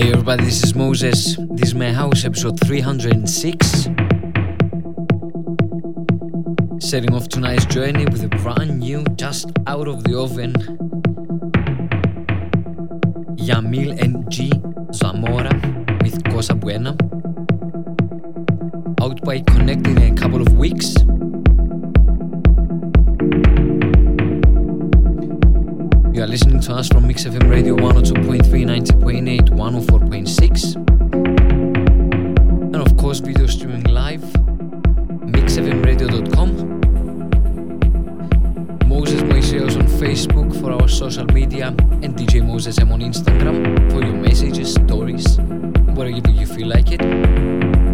Hey everybody, this is Moses. This is my house, episode 306. Setting off tonight's journey with a brand new, just out of the oven, Yamil N.G. Zamora with Cosa Buena. Out by connecting in a couple of weeks. Listening to us from Mix FM Radio 102.3, 90.8, 104.6. And of course, video streaming live, mixfmradio.com. Moses Moiseos on Facebook for our social media, and DJ Moses M on Instagram for your messages, stories, whatever you feel like it.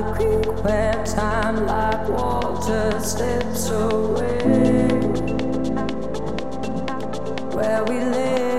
the creek where time like water slips away. Where we live.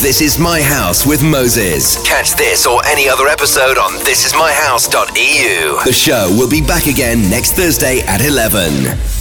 This Is My House with Moses. Catch this or any other episode on thisismyhouse.eu. The show will be back again next Thursday at 11.